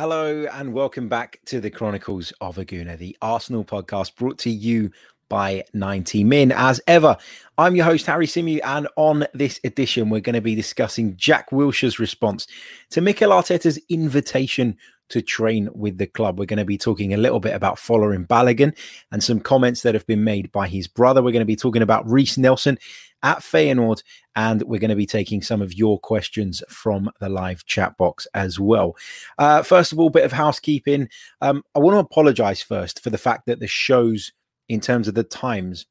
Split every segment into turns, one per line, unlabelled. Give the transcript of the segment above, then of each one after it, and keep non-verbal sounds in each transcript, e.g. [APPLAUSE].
Hello and welcome back to the Chronicles of a Gooner, the Arsenal podcast brought to you by 90 Min. As ever, I'm your host, Harry Symeou, and on this edition, we're going to be discussing Jack Wilshere's response to Mikel Arteta's invitation to train with the club. We're going to be talking a little bit about Folarin Balogun and some comments that have been made by his brother. We're going to be talking about Reiss Nelson at Feyenoord, and we're going to be taking some of your questions from the live chat box as well. Uh, first of all, bit of housekeeping. Um, I want to apologize first for the fact that the shows, in terms of the times,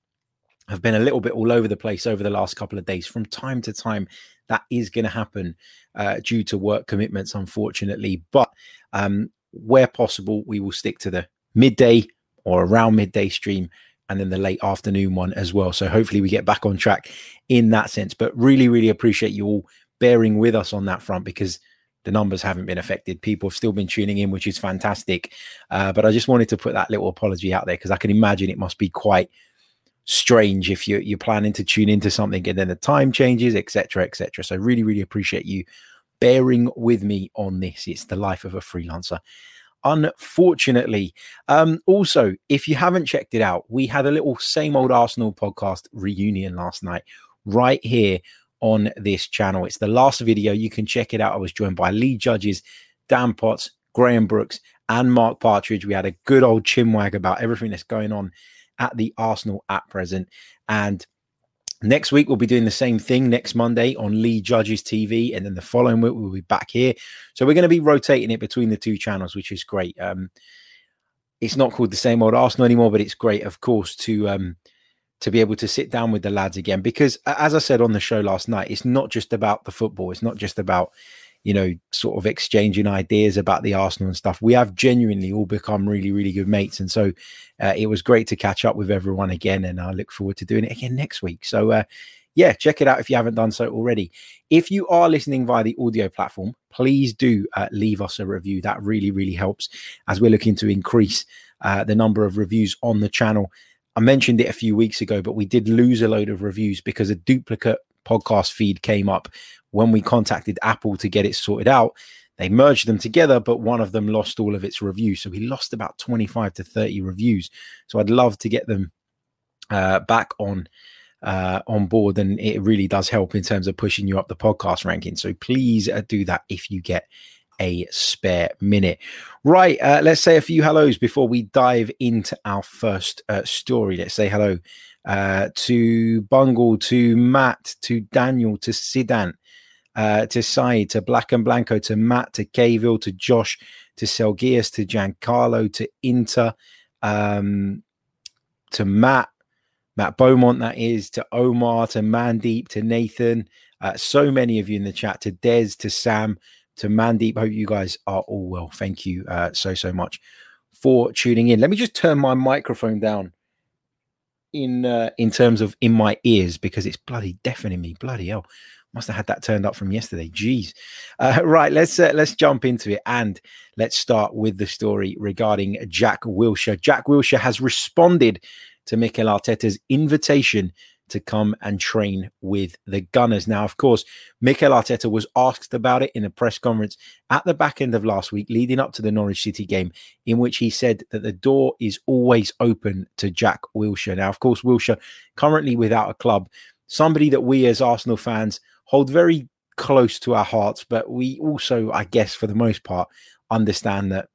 have been a little bit all over the place over the last couple of days. From time to time, that is going to happen uh, due to work commitments, unfortunately. But um, where possible, we will stick to the midday or around midday stream and then the late afternoon one as well. So hopefully we get back on track in that sense. But really, really appreciate you all bearing with us on that front because the numbers haven't been affected. People have still been tuning in, which is fantastic. Uh, but I just wanted to put that little apology out there because I can imagine it must be quite strange if you're, you're planning to tune into something and then the time changes, etc., etc. So really, really appreciate you bearing with me on this. It's the life of a freelancer unfortunately. Um, also, if you haven't checked it out, we had a little same old Arsenal podcast reunion last night, right here on this channel. It's the last video. You can check it out. I was joined by Lee Judges, Dan Potts, Graham Brooks, and Mark Partridge. We had a good old chinwag about everything that's going on at the Arsenal at present. And Next week, we'll be doing the same thing next Monday on Lee Judges TV. And then the following week, we'll be back here. So we're going to be rotating it between the two channels, which is great. Um, it's not called the same old Arsenal anymore, but it's great, of course, to um, to be able to sit down with the lads again. Because as I said on the show last night, it's not just about the football. It's not just about you know, sort of exchanging ideas about the Arsenal and stuff. We have genuinely all become really, really good mates. And so uh, it was great to catch up with everyone again. And I look forward to doing it again next week. So, uh, yeah, check it out if you haven't done so already. If you are listening via the audio platform, please do uh, leave us a review. That really, really helps as we're looking to increase uh, the number of reviews on the channel. I mentioned it a few weeks ago, but we did lose a load of reviews because a duplicate podcast feed came up when we contacted Apple to get it sorted out, they merged them together, but one of them lost all of its reviews. So we lost about 25 to 30 reviews. So I'd love to get them uh, back on uh, on board, and it really does help in terms of pushing you up the podcast ranking. So please uh, do that if you get a spare minute. Right, uh, let's say a few hellos before we dive into our first uh, story. Let's say hello uh, to Bungle, to Matt, to Daniel, to Sidan, uh, to Said, to Black and Blanco, to Matt, to Cavill, to Josh, to Selgias, to Giancarlo, to Inter, um, to Matt, Matt Beaumont, that is, to Omar, to Mandeep, to Nathan. Uh, so many of you in the chat, to Des, to Sam, to Mandeep. Hope you guys are all well. Thank you uh, so, so much for tuning in. Let me just turn my microphone down in uh, in terms of in my ears because it's bloody deafening me. Bloody hell. Must have had that turned up from yesterday. Jeez. Uh, [LAUGHS] right, let's uh, let's jump into it and let's start with the story regarding Jack Wilshere. Jack Wilshere has responded to Mikel Arteta's invitation to come and train with the Gunners. Now, of course, Mikel Arteta was asked about it in a press conference at the back end of last week, leading up to the Norwich City game, in which he said that the door is always open to Jack Wilshere. Now, of course, Wilshere currently without a club, somebody that we as Arsenal fans hold very close to our hearts, but we also, I guess, for the most part, understand that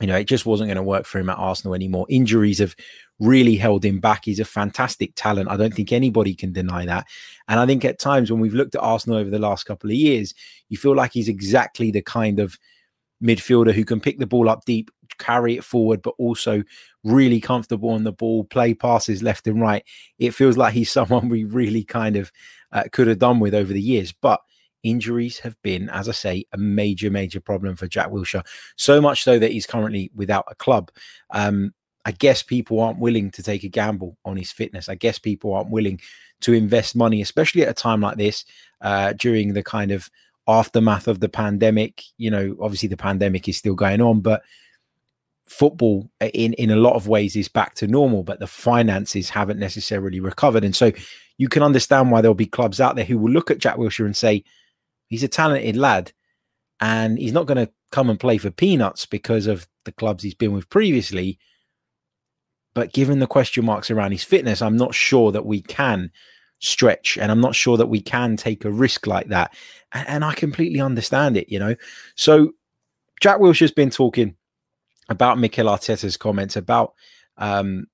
you know it just wasn't going to work for him at Arsenal anymore. Injuries have really held him back. He's a fantastic talent. I don't think anybody can deny that. And I think at times when we've looked at Arsenal over the last couple of years, you feel like he's exactly the kind of midfielder who can pick the ball up deep, carry it forward, but also really comfortable on the ball, play passes left and right. It feels like he's [LAUGHS] someone we really kind of uh, could have done with over the years. But injuries have been, as I say, a major, major problem for Jack Wilshere. So much so that he's currently without a club. Um, I guess people aren't willing to take a gamble on his fitness. I guess people aren't willing to invest money, especially at a time like this, uh, during the kind of aftermath of the pandemic. You know, obviously the pandemic is still going on, but football uh, in in a lot of ways is back to normal but the finances haven't necessarily recovered and so you can understand why there'll be clubs out there who will look at Jack Wilshere and say he's a talented lad and he's not going to come and play for peanuts because of the clubs he's been with previously but given the question marks around his fitness I'm not sure that we can stretch and I'm not sure that we can take a risk like that and, and I completely understand it you know so Jack Wilshere's been talking about Mikel Arteta's comments about um,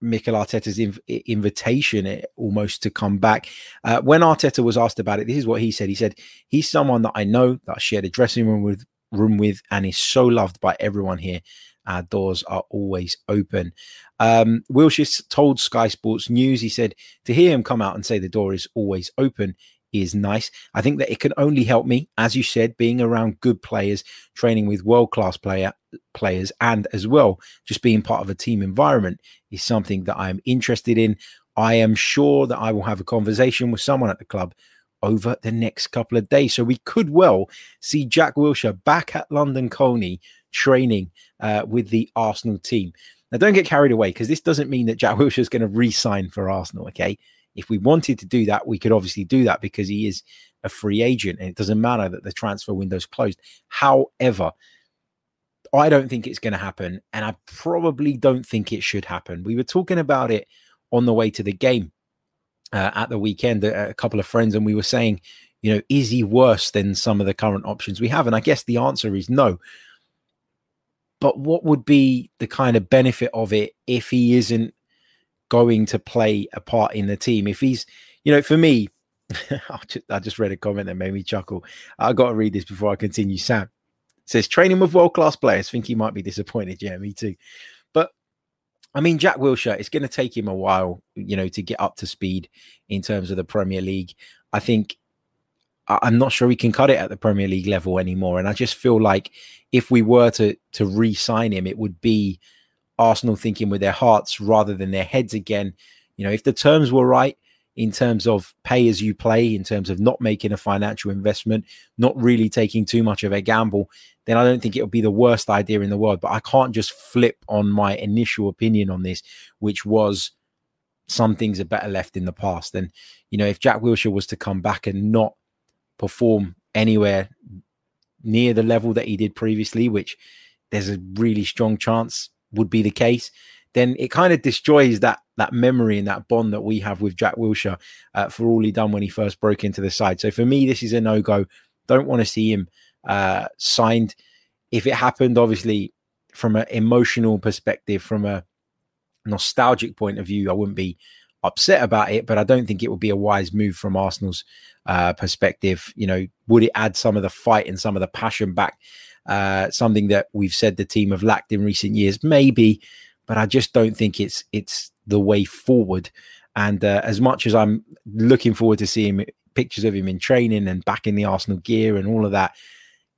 Mikel Arteta's inv- invitation eh, almost to come back. Uh, when Arteta was asked about it, this is what he said. He said, He's someone that I know that I shared a dressing room with, room with and is so loved by everyone here. Our doors are always open. Um, Wilshere told Sky Sports News, he said, to hear him come out and say the door is always open is nice. I think that it can only help me, as you said, being around good players, training with world class player players, and as well just being part of a team environment is something that I am interested in. I am sure that I will have a conversation with someone at the club over the next couple of days. So we could well see Jack Wilshere back at London Colney training uh, with the Arsenal team. Now, don't get carried away because this doesn't mean that Jack [LAUGHS] Wilshere is going to re sign for Arsenal. Okay. If we wanted to do that, we could obviously do that because he is a free agent and it doesn't matter that the transfer window's closed. However, I don't think it's going to happen. And I probably don't think it should happen. We were talking about it on the way to the game uh, at the weekend, a, a couple of friends, and we were saying, you know, is he worse than some of the current options we have? And I guess the answer is no. But what would be the kind of benefit of it if he isn't going to play a part in the team. If he's, you know, for me, [LAUGHS] I just read a comment that made me chuckle. I got to read this before I continue. Sam says training with world class players. Think he might be disappointed. Yeah, me too. But I mean, Jack Wilshere, it's going to take him a while, you know, to get up to speed in terms of the Premier League. I think I'm not sure he can cut it at the Premier League level anymore. And I just feel like if we were to to re-sign him, it would be Arsenal thinking with their hearts rather than their heads again. You know, if the terms were right in terms of pay as you play, in terms of not making a financial investment, not really taking too much of a gamble, then I don't think it would be the worst idea in the world. But I can't just flip on my initial opinion on this, which was some things are better left in the past. And, you know, if Jack Wilshere was to come back and not perform anywhere near the level that he did previously, which there's a really strong chance would be the case, then it kind of destroys that that memory and that bond that we have with Jack Wilshere uh, for all he done when he first broke into the side. So for me, this is a no go. Don't want to see him uh, signed. If it happened, obviously, from an emotional perspective, from a nostalgic point of view, I wouldn't be upset about it, but I don't think it would be a wise move from Arsenal's uh, perspective. You know, would it add some of the fight and some of the passion back uh, something that we've said the team have lacked in recent years, maybe, but I just don't think it's it's the way forward. And uh, as much as I'm looking forward to seeing pictures of him in training and back in the Arsenal gear and all of that,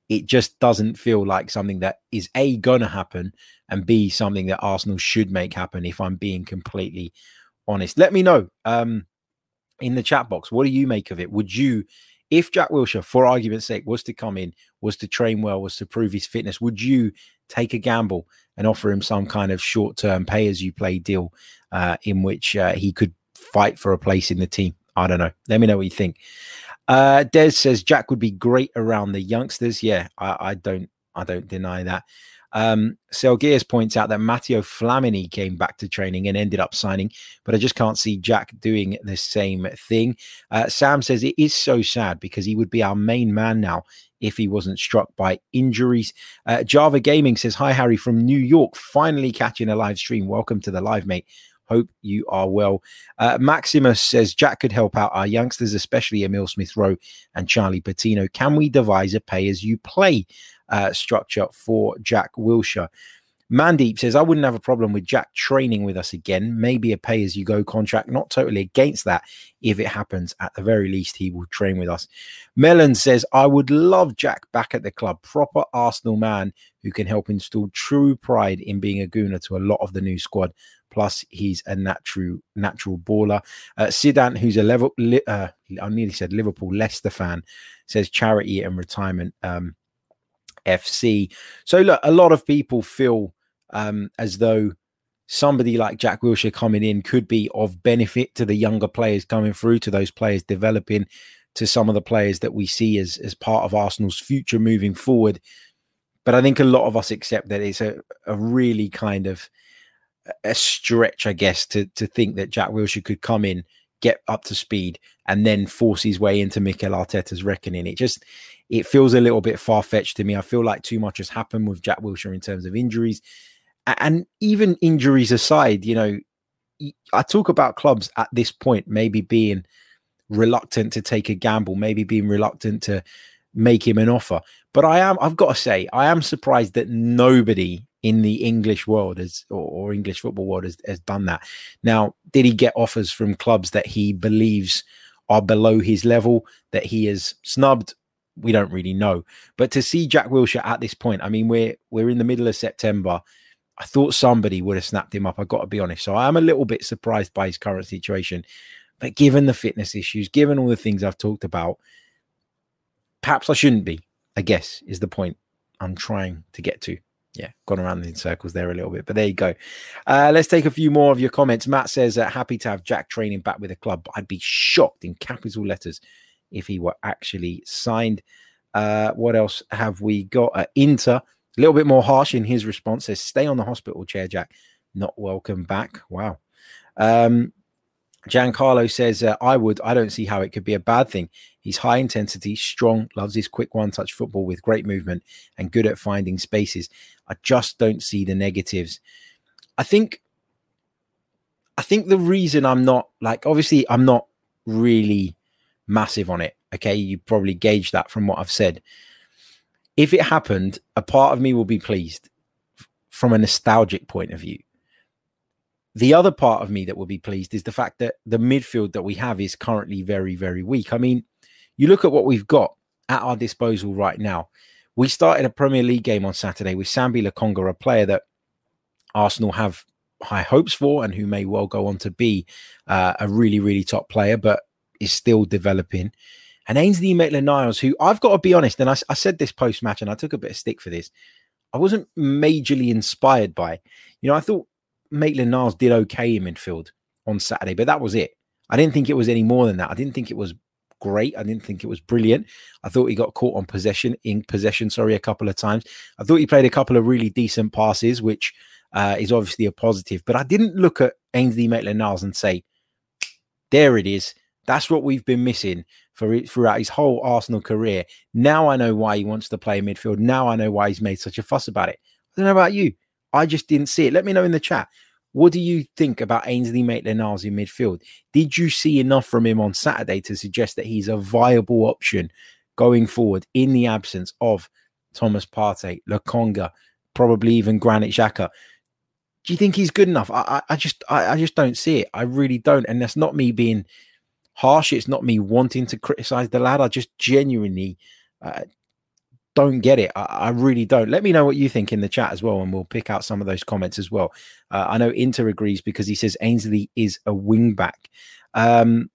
it just doesn't feel like something that is a gonna happen and b something that Arsenal should make happen. If I'm being completely honest, let me know um, in the chat box. What do you make of it? Would you if Jack Wilshere, for argument's sake, was to come in, was to train well, was to prove his fitness, would you take a gamble and offer him some kind of short term pay as you play deal uh, in which uh, he could fight for a place in the team? I don't know. Let me know what you think. Uh, Des says Jack would be great around the youngsters. Yeah, I, I don't, I don't deny that. Um, Selgears points out that Matteo Flamini came back to training and ended up signing, but I just can't see Jack doing the same thing. Uh, Sam says it is so sad because he would be our main man now if he wasn't struck by injuries. Uh, Java Gaming says, Hi, Harry from New York, finally catching a live stream. Welcome to the live, mate. Hope you are well. Uh, Maximus says Jack could help out our youngsters, especially Emil Smith Rowe and Charlie Patino. Can we devise a pay as you play uh, structure for Jack Wilshere. Mandeep says, I wouldn't have a problem with Jack training with us again. Maybe a pay as you go contract. Not totally against that. If it happens, at the very least, he will train with us. Mellon says, I would love Jack back at the club. Proper Arsenal man who can help install true pride in being a gooner to a lot of the new squad. Plus, he's a natural natural baller. Uh, Sidan, who's a level, uh, I nearly said Liverpool Leicester fan, says charity and retirement. Um, FC. So look, a lot of people feel um, as though somebody like Jack Wilshere coming in could be of benefit to the younger players coming through, to those players developing, to some of the players that we see as as part of Arsenal's future moving forward. But I think a lot of us accept that it's a, a really kind of a stretch, I guess, to to think that Jack Wilshere could come in, get up to speed, and then force his way into Mikel Arteta's reckoning. It just it feels a little bit far fetched to me. I feel like too much has happened with Jack Wilshere in terms of injuries and even injuries aside, you know, I talk about clubs at this point maybe being reluctant to take a gamble, maybe being reluctant to make him an offer. But I am, I've got to say, I am surprised that nobody in the English world has, or, or English football world has, has done that. Now, did he get offers from clubs that he believes are below his level, that he has snubbed? We don't really know. But to see Jack Wilshere at this point, I mean, we're we're in the middle of September. I thought somebody would have snapped him up. I've got to be honest. So I am a little bit surprised by his current situation. But given the fitness issues, given all the things I've talked about, perhaps I shouldn't be, I guess, is the point I'm trying to get to. Yeah, gone around in circles there a little bit, but there you go. Uh, let's take a few more of your comments. Matt says, uh, happy to have Jack training back with the club, I'd be shocked in capital letters if he were actually signed. Uh, what else have we got? Uh, Inter a little bit more harsh in his response. Says, "Stay on the hospital chair, Jack. Not welcome back." Wow. Um, Giancarlo says, uh, "I would. I don't see how it could be a bad thing. He's high intensity, strong, loves his quick one-touch football with great movement, and good at finding spaces. I just don't see the negatives. I think. I think the reason I'm not like, obviously, I'm not really massive on it. Okay, you probably gauge that from what I've said." if it happened, a part of me will be pleased from a nostalgic point of view. The other part of me that will be pleased is the fact that the midfield that we have is currently very, very weak. I mean, you look at what we've got at our disposal right now. We started a Premier League game on Saturday with Sambi Lokonga, a player that Arsenal have high hopes for and who may well go on to be uh, a really, really top player, but is still developing and Ainsley Maitland Niles, who I've got to be honest, and I, I said this post match, and I took a bit of stick for this. I wasn't majorly inspired by. You know, I thought Maitland Niles did okay in midfield on Saturday, but that was it. I didn't think it was any more than that. I didn't think it was great. I didn't think it was brilliant. I thought he got caught on possession in possession, sorry, a couple of times. I thought he played a couple of really decent passes, which uh, is obviously a positive. But I didn't look at Ainsley Maitland Niles and say, there it is. That's what we've been missing for throughout his whole Arsenal career. Now I know why he wants to play midfield. Now I know why he's made such a fuss about it. I don't know about you. I just didn't see it. Let me know in the chat. What do you think about Ainsley Maitland-Niles in midfield? Did you see enough from him on Saturday to suggest that he's a viable option going forward in the absence of Thomas Partey, Lokonga, probably even Granit Xhaka? Do you think he's good enough? I, I, I just I, I just don't see it. I really don't. And that's not me being harsh. It's not me wanting to criticize the lad. I just genuinely uh, don't get it. I, I, really don't. Let me know what you think in the chat as well, and we'll pick out some of those comments as well. Uh, I know Inter agrees because he says Ainsley is a wing back. Um,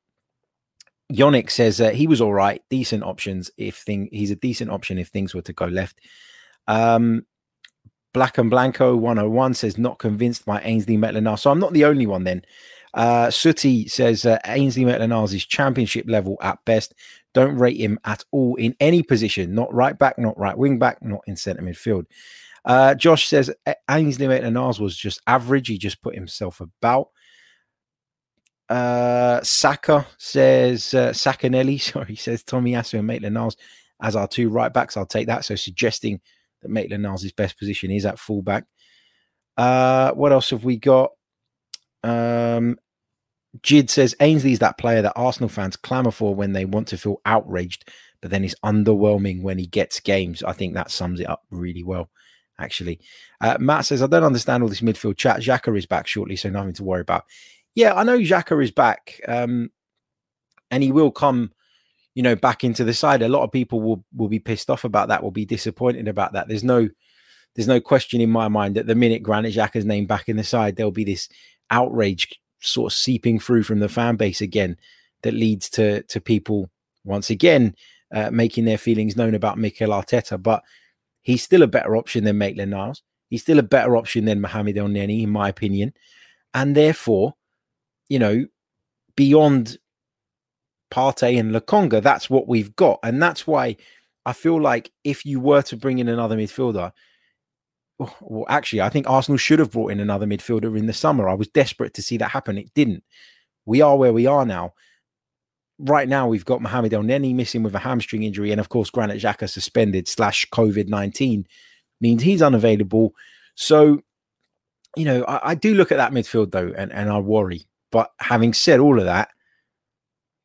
Yonick says uh, he was all right, decent options if thing he's a decent option if things were to go left. Um, Black and Blanco 101 says not convinced by Ainsley Maitland. So I'm not the only one then. Uh, Sooty says uh, Ainsley Maitland-Niles is championship level at best. Don't rate him at all in any position, not right back, not right wing back, not in centre midfield. Uh, Josh says Ainsley Maitland-Niles was just average. He just put himself about. Uh, Saka says uh, Sakanelli, [LAUGHS] sorry, says Tomiyasu and Maitland Niles as our two right backs. I'll take that. So suggesting that Maitland Niles' best position is at fullback. Uh, what else have we got? Um, Jid says Ainsley's that player that Arsenal fans clamour for when they want to feel outraged, but then he's underwhelming when he gets games. I think that sums it up really well. actually. Uh, Matt says, I don't understand all this midfield chat. Xhaka is back shortly, so nothing to worry about. Yeah, I know Xhaka is back, um, and he will come, you know, back into the side. A lot of people will will be pissed off about that, will be disappointed about that. There's no there's no question in my mind that the minute Granit Xhaka's name back in the side, there'll be this outrage sort of seeping through from the fan base again that leads to to people once again uh, making their feelings known about Mikel Arteta. But he's still a better option than Maitland Niles. He's still a better option than Mohamed Elneny, in my opinion. And therefore, you know, beyond Partey and Lokonga, that's what we've got. And that's why I feel like if you were to bring in another midfielder, Oh, well, actually, I think Arsenal should have brought in another midfielder in the summer. I was desperate to see that happen. It didn't. We are where we are now right now we've got Mohamed Elneny missing with a hamstring injury, and of course Granit Xhaka suspended slash COVID nineteen means he's unavailable. So, you know, I, I, do look at that midfield though, and, and I worry. But having said all of that,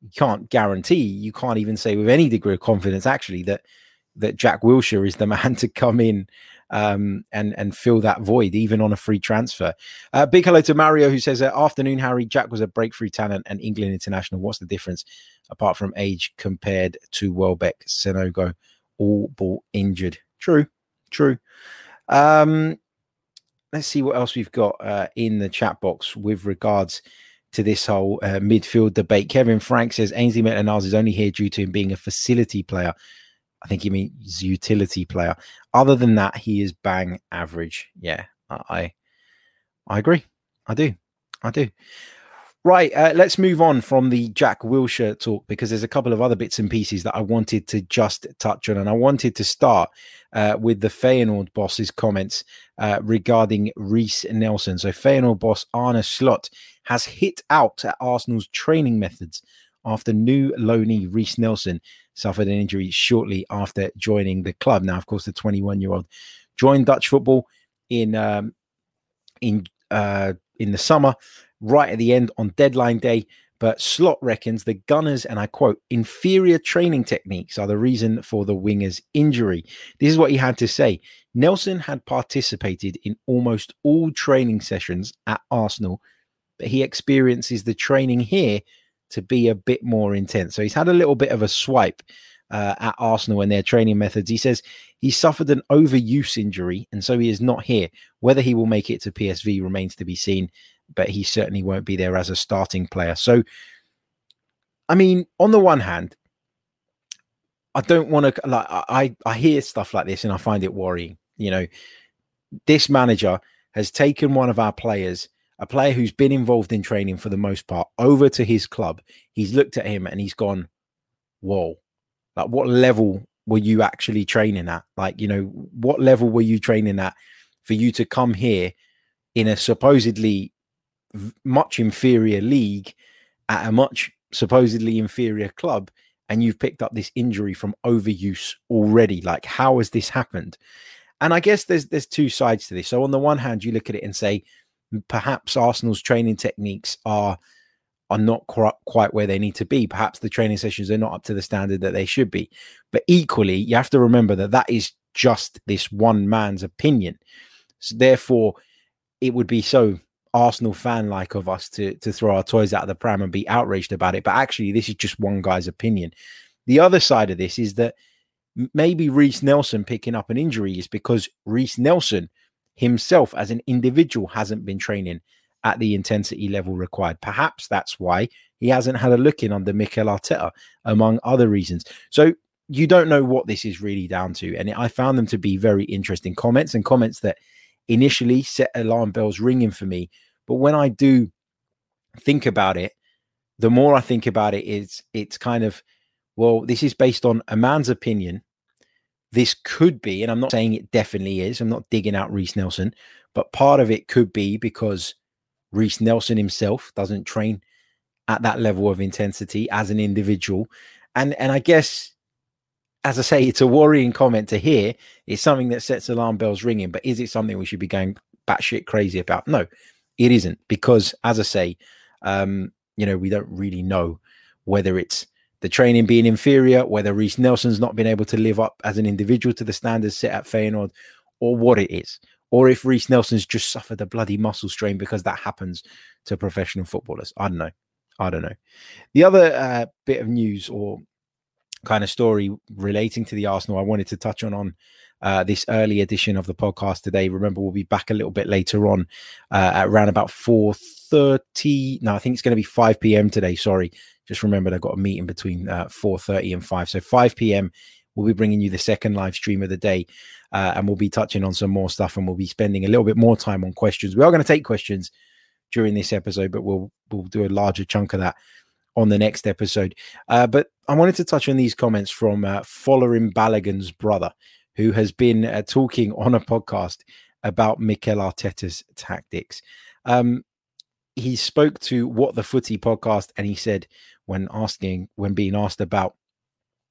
you can't guarantee, you can't even say with any degree of confidence actually that that Jack Wilshere is the [LAUGHS] man to come in um, and and fill that void, even on a free transfer. Uh, big hello to Mario, who says, uh, "Afternoon, Harry. Jack was a breakthrough talent and England international. What's the difference apart from age compared to Welbeck, Sanogo, all ball injured? True, true. Um, let's see what else we've got uh, in the chat box with regards." to this whole uh, midfield debate. Kevin Frank says Ainsley Maitland-Niles is only here due to him being a facility player. I think he means utility player. Other than that, he is bang average. Yeah, I I agree. I do. I do. Right, uh, let's move on from the Jack Wilshere talk because there's a couple of other bits and pieces that I wanted to just touch on, and I wanted to start uh, with the Feyenoord boss's comments uh, regarding Reiss Nelson. So Feyenoord boss Arne Slot has hit out at Arsenal's training methods after new loanee Reiss Nelson suffered an injury shortly after joining the club. Now, of course, the 21 year old joined Dutch football in um, in uh, in the summer, right at the end on deadline day. But Slot reckons the Gunners, and I quote, inferior training techniques are the reason for the winger's injury. This is what he had to say. Nelson had participated in almost all training sessions at Arsenal, but he experiences the training here to be a bit more intense. So he's had a little bit of a swipe uh, at Arsenal and their training methods. He says he suffered an overuse injury, and so he is not here. Whether he will make it to PSV remains to be seen, but he certainly won't be there as a starting player. So, I mean, on the one hand, I don't want to like I I hear stuff like this and I find it worrying. You know, this manager has taken one of our players a player who's been involved in training for the most part over to his club. He's looked at him and he's gone, Whoa, like what level were you actually training at? Like, you know, what level were you training at for you to come here in a supposedly much inferior league at a much supposedly inferior club? And you've picked up this injury from overuse already. Like, how has this happened? And I guess there's there's two sides to this. So on the one hand, you look at it and say, perhaps Arsenal's training techniques are are not quite where they need to be. Perhaps the training sessions are not up to the standard that they should be. But equally, you have to remember that that is just this one man's opinion. So therefore, it would be so Arsenal fan like of us to to throw our toys out of the pram and be outraged about it. But actually, this is just one guy's opinion. The other side of this is that maybe Reiss Nelson picking up an injury is because Reiss Nelson himself as an individual hasn't been training at the intensity level required. Perhaps that's why he hasn't had a look in under Mikel Arteta, among other reasons. So you don't know what this is really down to. And I found them to be very interesting comments and comments that initially set alarm bells ringing for me. But when I do think about it, the more I think about it, is it's kind of, well, this is based on a man's opinion this could be, and I'm not saying it definitely is, I'm not digging out Reiss Nelson, but part of it could be because Reiss Nelson himself doesn't train at that level of intensity as an individual. And and I guess as I say, it's a worrying comment to hear. It's something that sets alarm bells ringing, but is it something we should be going batshit crazy about? No, it isn't, because as I say, um, you know, we don't really know whether it's the training being inferior, whether Reiss Nelson's not been able to live up as an individual to the standards set at Feyenoord, or what it is, or if Reiss Nelson's just suffered a bloody muscle strain because that happens to professional footballers. I don't know. I don't know. The other uh, bit of news or kind of story relating to the Arsenal I wanted to touch on on uh, this early edition of the podcast today. Remember, we'll be back a little bit later on uh, at around about four thirty. No, I think it's going to be five p.m. today. Sorry, just remembered I've got a meeting between uh, four thirty and five. So five p.m. We'll be bringing you the second live stream of the day, uh, and we'll be touching on some more stuff, and we'll be spending a little bit more time on questions. We are going to take questions during this episode, but we'll we'll do a larger chunk of that on the next episode. Uh, but I wanted to touch on these comments from uh, Folarin Balogun's brother, who has been uh, talking on a podcast about Mikel Arteta's tactics. Um, he spoke to What the Footy podcast, and he said, when asking, when being asked about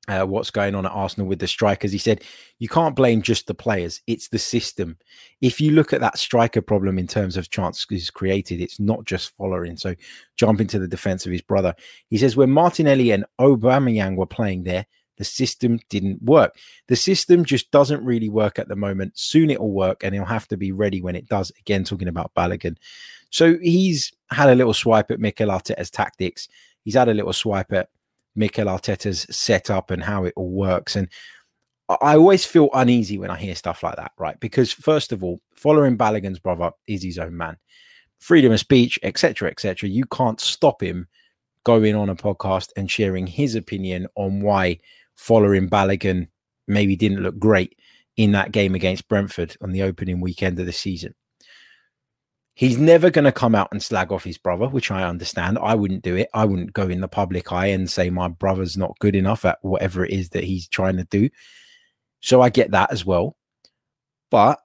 uh, what's going on at Arsenal with the strikers. He said, You can't blame just the players, it's the system. If you look at that striker problem in terms of chances created, it's not just Folarin. So, jump into the defense of his brother. He says, When Martinelli and Aubameyang were playing there, the system didn't work. The system just doesn't really work at the moment. Soon it will work and he'll have to be ready when it does. Again, talking about Balogun. So he's had a little swipe at Mikel Arteta's tactics. He's had a little swipe at Mikel Arteta's setup and how it all works. And I always feel uneasy when I hear stuff like that, right? Because first of all, Folarin Balogun's brother is his own man. Freedom of speech, etc., etc. You can't stop him going on a podcast and sharing his opinion on why Folarin Balogun maybe didn't look great in that game against Brentford on the opening weekend of the season. He's never going to come out and slag off his brother, which I understand. I wouldn't do it. I wouldn't go in the public eye and say my brother's not good enough at whatever it is that he's trying to do. So I get that as well. But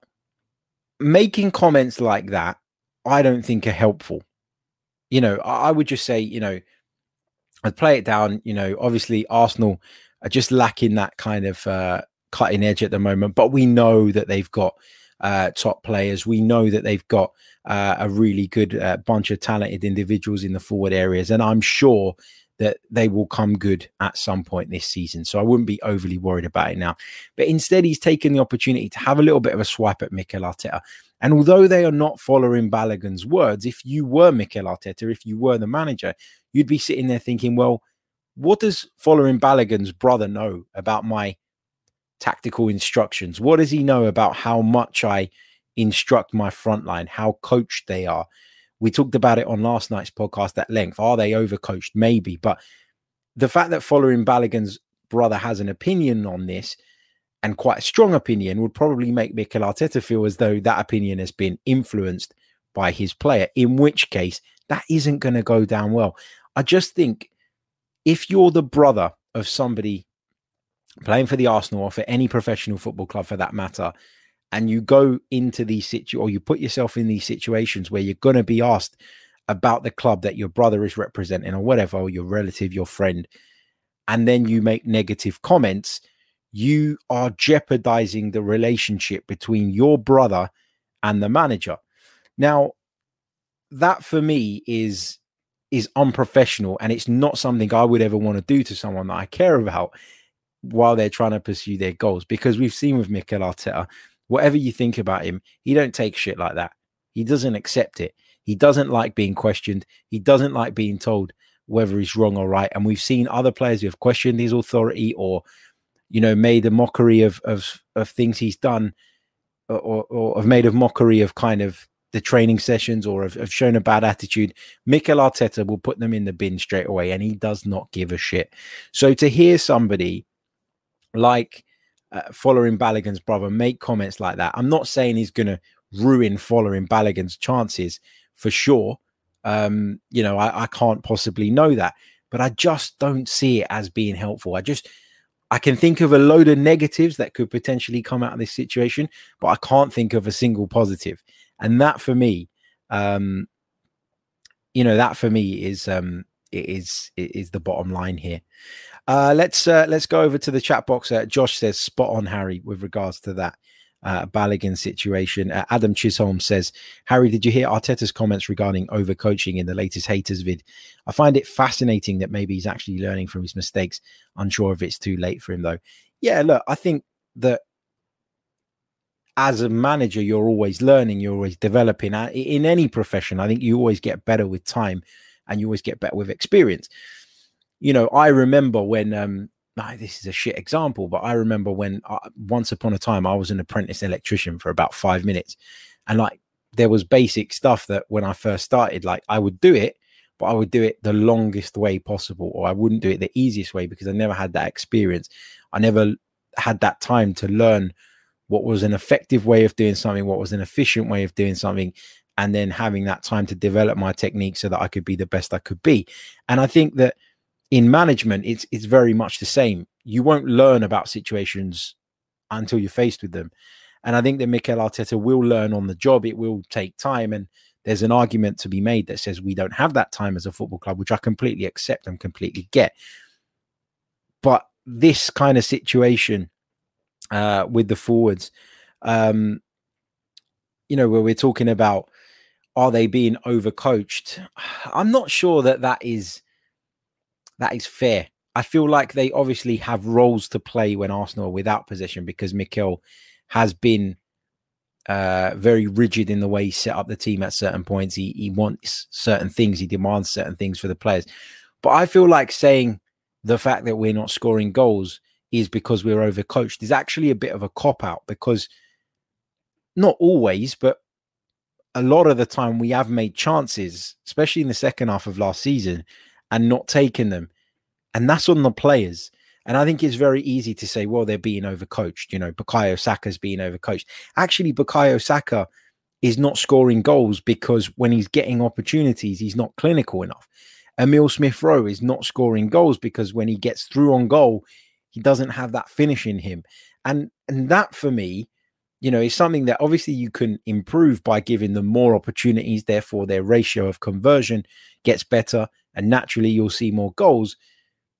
making comments like that, I don't think are helpful. You know, I would just say, you know, I'd play it down. You know, obviously Arsenal are just lacking that kind of uh, cutting edge at the moment, but we know that they've got uh, top players. We know that they've got uh, a really good uh, bunch of talented individuals in the forward areas, and I'm sure that they will come good at some point this season. So I wouldn't be overly worried about it now. But instead, he's taken the opportunity to have a little bit of a swipe at Mikel Arteta. And although they are not Folarin Balogun's words, if you were Mikel Arteta, if you were the manager, you'd be sitting there thinking, well, what does Folarin Balogun's brother know about my tactical instructions? What does he know about how much I instruct my front line, how coached they are? We talked about it on last night's podcast at length. Are they overcoached? Maybe. But the fact that Folarin Balogun's brother has an opinion on this and quite a strong opinion would probably make Mikel Arteta feel as though that opinion has been influenced by his player, in which case that isn't going to go down well. I just think if you're the brother of somebody playing for the Arsenal or for any professional football club for that matter, and you go into these situ or you put yourself in these situations where you're going to be asked about the club that your brother is representing or whatever, or your relative, your friend, and then you make negative comments, you are jeopardizing the relationship between your brother and the manager. Now, that for me is is unprofessional and it's not something I would ever want to do to someone that I care about while they're trying to pursue their goals. Because we've seen with Mikel Arteta, whatever you think about him, he don't take shit like that. He doesn't accept it. He doesn't like being questioned. He doesn't like being told whether he's wrong or right. And we've seen other players who have questioned his authority or, you know, made a mockery of of of things he's done, or, or, or have made a mockery of kind of the training sessions or have, have, shown a bad attitude, Mikel Arteta will put them in the bin straight away, and he does not give a shit. So to hear somebody like uh, Folarin Balogun's brother make comments like that, I'm not saying he's going to ruin Folarin Balogun's chances for sure. Um, you know, I, I can't possibly know that, but I just don't see it as being helpful. I just I can think of a load of negatives that could potentially come out of this situation, but I can't think of a single positive and that for me um you know that for me is um is is the bottom line here uh let's uh let's go over to the chat box uh, josh says spot on harry with regards to that uh, situation. Uh, Adam Chisholm says, Harry, did you hear Arteta's comments regarding overcoaching in the latest haters vid? I find it fascinating that maybe he's actually learning from his mistakes. Unsure if it's too late for him, though. Yeah, look, I think that as a manager, you're always learning, you're always developing. In any profession, I think you always get better with time and you always get better with experience. You know, I remember when, um, this is a shit example, but I remember when uh, once upon a time I was an apprentice electrician for about five minutes. And like there was basic stuff that when I first started, like I would do it, but I would do it the longest way possible, or I wouldn't do it the easiest way because I never had that experience. I never had that time to learn what was an effective way of doing something, what was an efficient way of doing something, and then having that time to develop my technique so that I could be the best I could be. And I think that in management, it's it's very much the same. You won't learn about situations until you're faced with them. And I think that Mikel Arteta will learn on the job. It will take time. And there's an argument to be made that says we don't have that time as a football club, which I completely accept and completely get. But this kind of situation uh, with the forwards. Um, you know, where we're talking about are they being overcoached? [SIGHS] I'm not sure that that is that is fair. I feel like they obviously have roles to play when Arsenal are without possession because Mikel has been uh, very rigid in the way he set up the team at certain points. He he wants certain things, he demands certain things for the players. But I feel like saying the fact that we're not scoring goals is because we're overcoached is actually a bit of a cop out because not always, but a lot of the time we have made chances, especially in the second half of last season, and not taken them. And that's on the players. And I think it's very easy to say, well, they're being overcoached. You know, Bukayo Saka's being overcoached. Actually, Bukayo Saka is not scoring goals because when he's getting opportunities, he's not clinical enough. Emil Smith Rowe is not scoring goals because when he gets through on goal, he doesn't have that finish in him. And and that for me, you know, is something that obviously you can improve by giving them more opportunities. Therefore, their ratio of conversion gets better, and naturally you'll see more goals.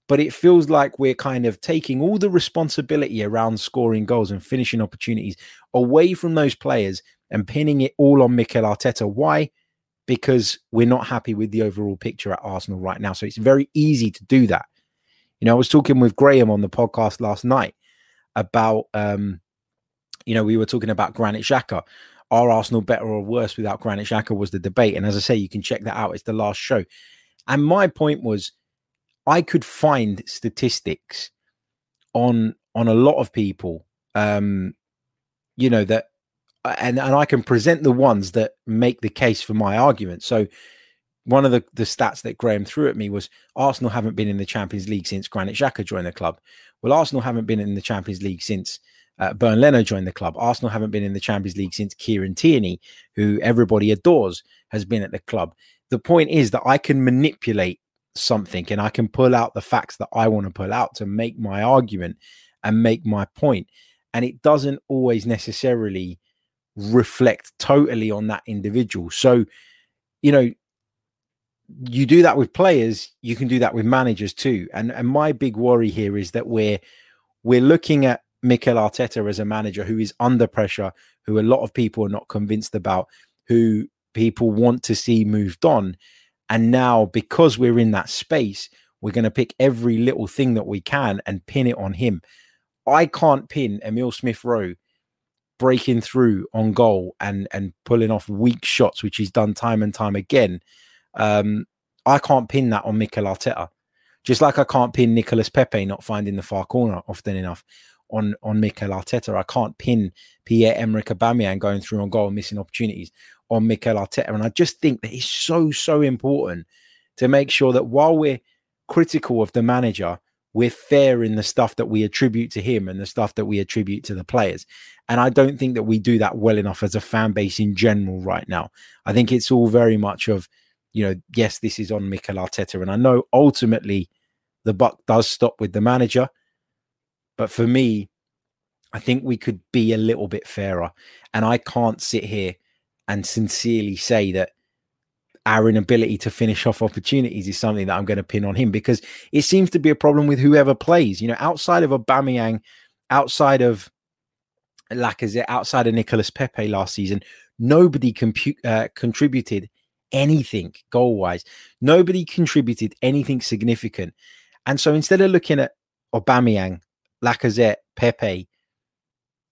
But it feels like we're kind of taking all the responsibility around scoring goals and finishing opportunities away from those players and pinning it all on Mikel Arteta. Why? Because we're not happy with the overall picture at Arsenal right now. So it's very easy to do that. You know, I was talking with Graham on the podcast last night about, um, you know, we were talking about Granit Xhaka. Are Arsenal better or worse without Granit Xhaka was the debate. And as I say, you can check that out. It's the last show. And my point was, I could find statistics on on a lot of people, um, you know, that and and I can present the ones that make the case for my argument. So one of the, the stats that Graham threw at me was Arsenal haven't been in the Champions League since Granit Xhaka joined the club. Well, Arsenal haven't been in the Champions League since uh, Bernd Leno joined the club. Arsenal haven't been in the Champions League since Kieran Tierney, who everybody adores, has been at the club. The point is that I can manipulate something and I can pull out the facts that I want to pull out to make my argument and make my point. And it doesn't always necessarily reflect totally on that individual. So, you know, you do that with players, you can do that with managers too. And and my big worry here is that we're we're looking at Mikel Arteta as a manager who is under pressure, who a lot of people are not convinced about, who people want to see moved on. And now, because we're in that space, we're going to pick every little thing that we can and pin it on him. I can't pin Emil Smith Rowe breaking through on goal and and pulling off weak shots, which he's done time and time again um, I can't pin that on Mikel Arteta. Just like I can't pin Nicolas Pepe not finding the far corner often enough on on Mikel Arteta. I can't pin Pierre Emerick Aubameyang going through on goal and missing opportunities on Mikel Arteta. And I just think that it's so so important to make sure that while we're critical of the manager, we're fair in the stuff that we attribute to him and the stuff that we attribute to the players. And I don't think that we do that well enough as a fan base in general right now. I think it's all very much of you know, yes, this is on Mikel Arteta. And I know ultimately the buck does stop with the manager. But for me, I think we could be a little bit fairer. And I can't sit here and sincerely say that our inability to finish off opportunities is something that I'm going to pin on him because it seems to be a problem with whoever plays. You know, outside of Aubameyang, outside of Lacazette, outside of Nicolas Pepe last season, nobody compu- uh, contributed anything goal wise. Nobody contributed anything significant. And so instead of looking at Aubameyang, Lacazette, Pepe,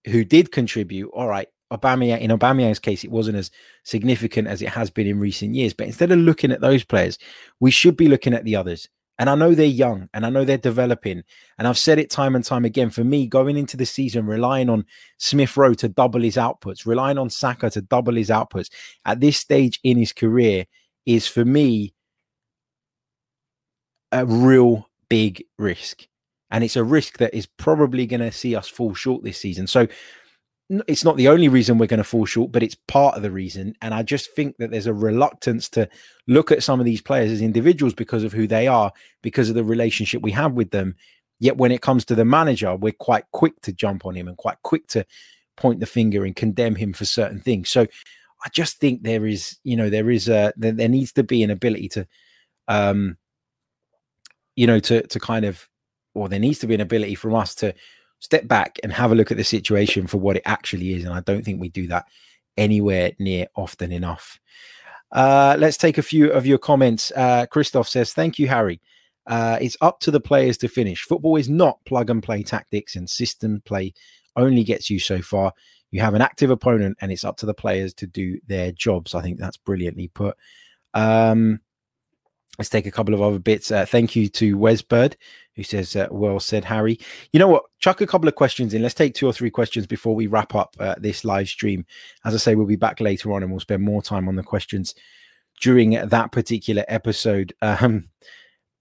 who did contribute, all right, Aubameyang, in Aubameyang's case, it wasn't as significant as it has been in recent years. But instead of looking at those players, we should be looking at the others. And I know they're young and I know they're developing. And I've said it time and time again. For me, going into the season, relying on Smith Rowe to double his outputs, relying on Saka to double his outputs at this stage in his career is for me a real big risk. And it's a risk that is probably going to see us fall short this season. So it's not the only reason we're going to fall short, but it's part of the reason. And I just think that there's a reluctance to look at some of these players as individuals because of who they are, because of the relationship we have with them. Yet when it comes to the manager, we're quite quick to jump on him and quite quick to point the finger and condemn him for certain things. So I just think there is, you know, there is a there, there needs to be an ability to, um, you know, to to kind of, or there needs to be an ability from us to step back and have a look at the situation for what it actually is. And I don't think we do that anywhere near often enough. Uh, let's take a few of your comments. Uh, Christoph says, Thank you, Harry. Uh, it's up to the players to finish. Football is not plug and play tactics, and system play only gets you so far. You have an active opponent, and it's up to the players to do their jobs. I think that's brilliantly put. Um, let's take a couple of other bits. Uh, thank you to Wesbird who says, uh, "Well said, Harry." You know what? Chuck a couple of questions in. Let's take two or three questions before we wrap up uh, this live stream. As I say, we'll be back later on, and we'll spend more time on the questions during that particular episode. Um,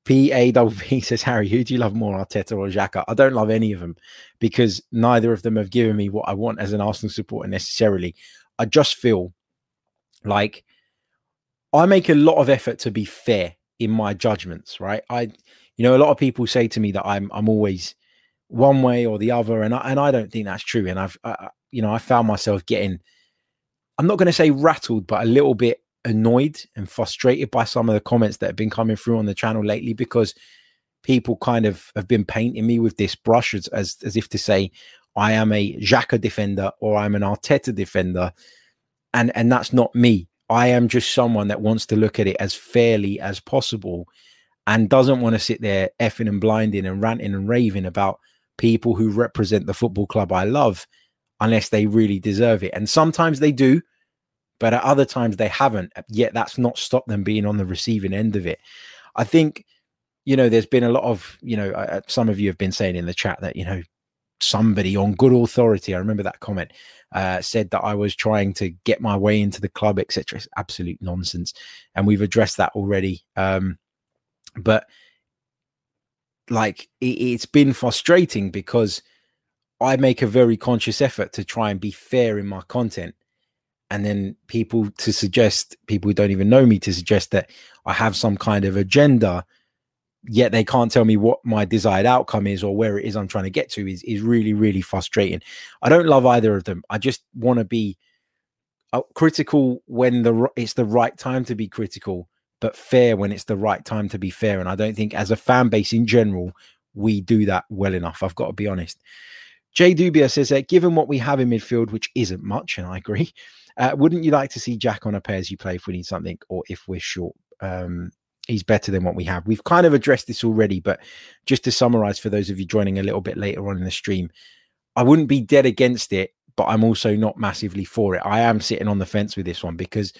P A W P says, Harry, who do you love more, Arteta or Xhaka? I don't love any of them because neither of them have given me what I want as an Arsenal supporter necessarily. I just feel like I make a lot of effort to be fair in my judgments, right? I you know, a lot of people say to me that I'm I'm always one way or the other, and I, and I don't think that's true. And I've I, you know I found myself getting I'm not going to say rattled, but a little bit annoyed and frustrated by some of the comments that have been coming through on the channel lately because people kind of have been painting me with this brush as as, as if to say I am a Xhaka defender or I'm an Arteta defender, and and that's not me. I am just someone that wants to look at it as fairly as possible and doesn't want to sit there effing and blinding and ranting and raving about people who represent the football club I love unless they really deserve it. And sometimes they do, but at other times they haven't. Yet that's not stopped them being on the receiving end of it. I think, you know, there's been a lot of, you know, uh, some of you have been saying in the chat that, you know, somebody on good authority, I remember that comment, uh, said that I was trying to get my way into the club, etc. It's absolute nonsense. And we've addressed that already. Um, but like it, has been frustrating because I make a very conscious effort to try and be fair in my content. And then people to suggest, people who don't even know me to suggest that I have some kind of agenda, yet they can't tell me what my desired outcome is or where it is I'm trying to get to is, is really, really frustrating. I don't love either of them. I just want to be uh, critical when the it's the right time to be critical but fair when it's the right time to be fair. And I don't think, as a fan base in general, we do that well enough. I've got to be honest. Jay Dubia says that given what we have in midfield, which isn't much, and I agree, [LAUGHS] uh, wouldn't you like to see Jack on a pair as you play if we need something or if we're short? Um, he's better than what we have. We've kind of addressed this already, but just to summarize for those of you joining a little bit later on in the stream, I wouldn't be dead against it, but I'm also not massively for it. I am sitting on the fence with this one because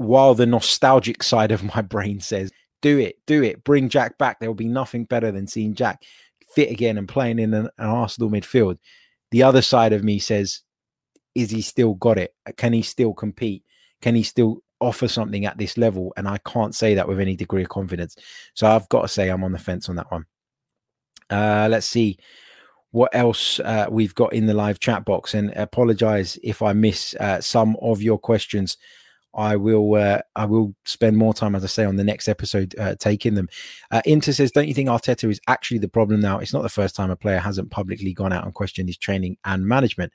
while the nostalgic side of my brain says, do it, do it, bring Jack back. There will be nothing better than seeing Jack fit again and playing in an, an Arsenal midfield. The other side of me says, is he still got it? Can he still compete? Can he still offer something at this level? And I can't say that with any degree of confidence. So I've got to say I'm on the fence on that one. Uh, let's see what else uh, we've got in the live chat box. And apologize if I miss uh, some of your questions. I will uh, I will spend more time, as I say, on the next episode uh, taking them. Uh, Inter says, "Don't you think Arteta is actually the problem now? It's not the first time a player hasn't publicly gone out and questioned his training and management.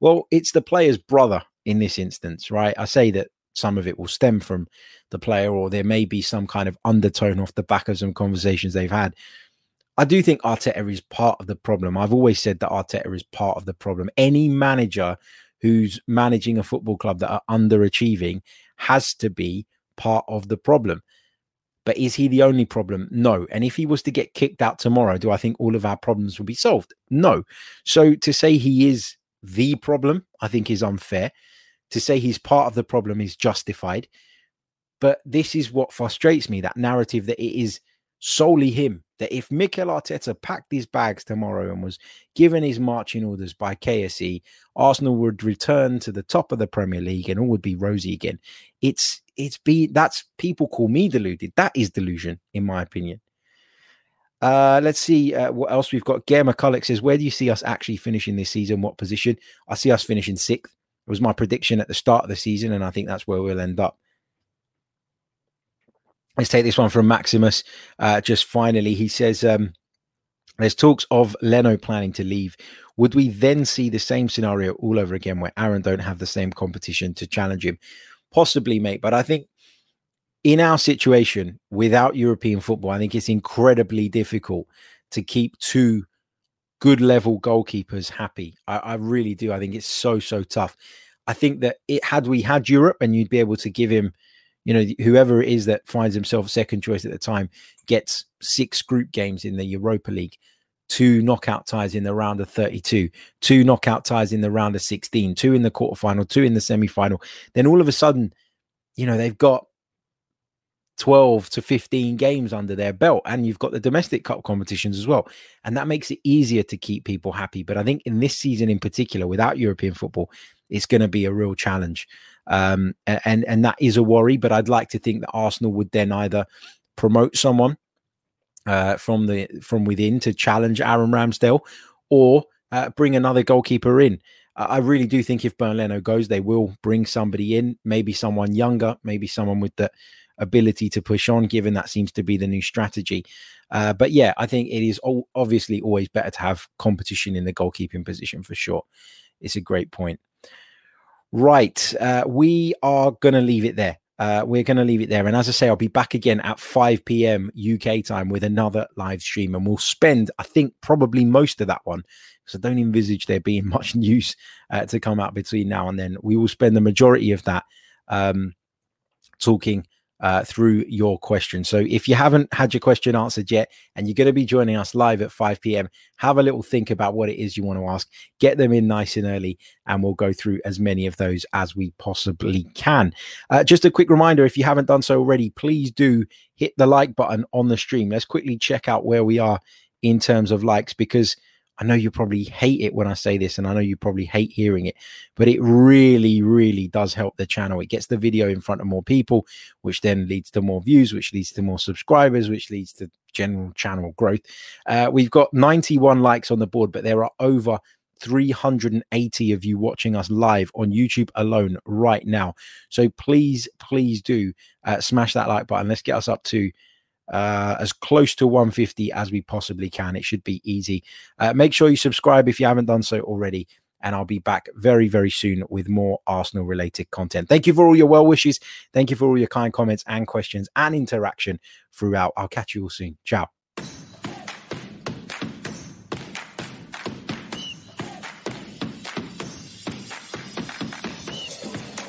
Well, it's the player's brother in this instance, right? I say that some of it will stem from the player, or there may be some kind of undertone off the back of some conversations they've had. I do think Arteta is part of the problem. I've always said that Arteta is part of the problem. Any manager who's managing a football club that are underachieving has to be part of the problem. But is he the only problem? No. And if he was to get kicked out tomorrow, do I think all of our problems will be solved? No. So to say he is the problem, I think, is unfair. To say he's part of the problem is justified. But this is what frustrates me that narrative that it is solely him. That if Mikel Arteta packed his bags tomorrow and was given his marching orders by KSE, Arsenal would return to the top of the Premier League and all would be rosy again. It's it's be that's people call me deluded. That is delusion, in my opinion. Uh, let's see uh, what else we've got. Gare McCulloch says, Where do you see us actually finishing this season? What position? I see us finishing sixth. It was my prediction at the start of the season, and I think that's where we'll end up. Let's take this one from Maximus. Uh, just finally, he says, um, There's talks of Leno planning to leave. Would we then see the same scenario all over again where Aaron don't have the same competition to challenge him? Possibly, mate. But I think in our situation without European football, I think it's incredibly difficult to keep two good level goalkeepers happy. I, I, really do. I think it's so, so tough. I think that it had we had Europe and you'd be able to give him you know, whoever it is that finds himself second choice at the time gets six group games in the Europa League, two knockout ties in the round of 32, two knockout ties in the round of 16, two in the quarterfinal, two in the semi final. Then all of a sudden, you know, they've got 12 to 15 games under their belt and you've got the domestic cup competitions as well. And that makes it easier to keep people happy. But i think in this season in particular without european football it's going to be a real challenge um, and and that is a worry. But I'd like to think that Arsenal would then either promote someone uh, from the from within to challenge Aaron Ramsdale, or uh, bring another goalkeeper in. I really do think if Bernd Leno goes, they will bring somebody in, maybe someone younger, maybe someone with the ability to push on, given that seems to be the new strategy. Uh, but yeah, I think it is obviously always better to have competition in the goalkeeping position for sure. It's a great point. Right. Uh, we are going to leave it there. Uh, we're going to leave it there. And as I say, I'll be back again at 5 p.m. UK time with another live stream. And we'll spend, I think, probably most of that one, because I don't envisage there being [LAUGHS] much news uh, to come out between now and then. We will spend the majority of that um, talking uh, through your question. So if you haven't had your question answered yet and you're going to be joining us live at 5 p.m., have a little think about what it is you want to ask. Get them in nice and early, and we'll go through as many of those as we possibly can. Uh, just a quick reminder if you haven't done so already, please do hit the like button on the stream. Let's quickly check out where we are in terms of likes because I know you probably hate it when I say this, and I know you probably hate hearing it, but it really, really does help the channel. It gets the video in front of more people, which then leads to more views, which leads to more subscribers, which leads to general channel growth. Uh, we've got 91 likes on the board, but there are over 380 of you watching us live on YouTube alone right now. So please, please do uh, smash that like button. Let's get us up to uh, as close to 150 as we possibly can. It should be easy. Uh, make sure you subscribe if you haven't done so already. And I'll be back very, very soon with more Arsenal related content. Thank you for all your well wishes. Thank you for all your kind comments and questions and interaction throughout. I'll catch you all soon. Ciao.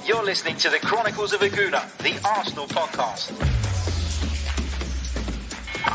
You're listening to the Chronicles of a Gooner, the Arsenal podcast.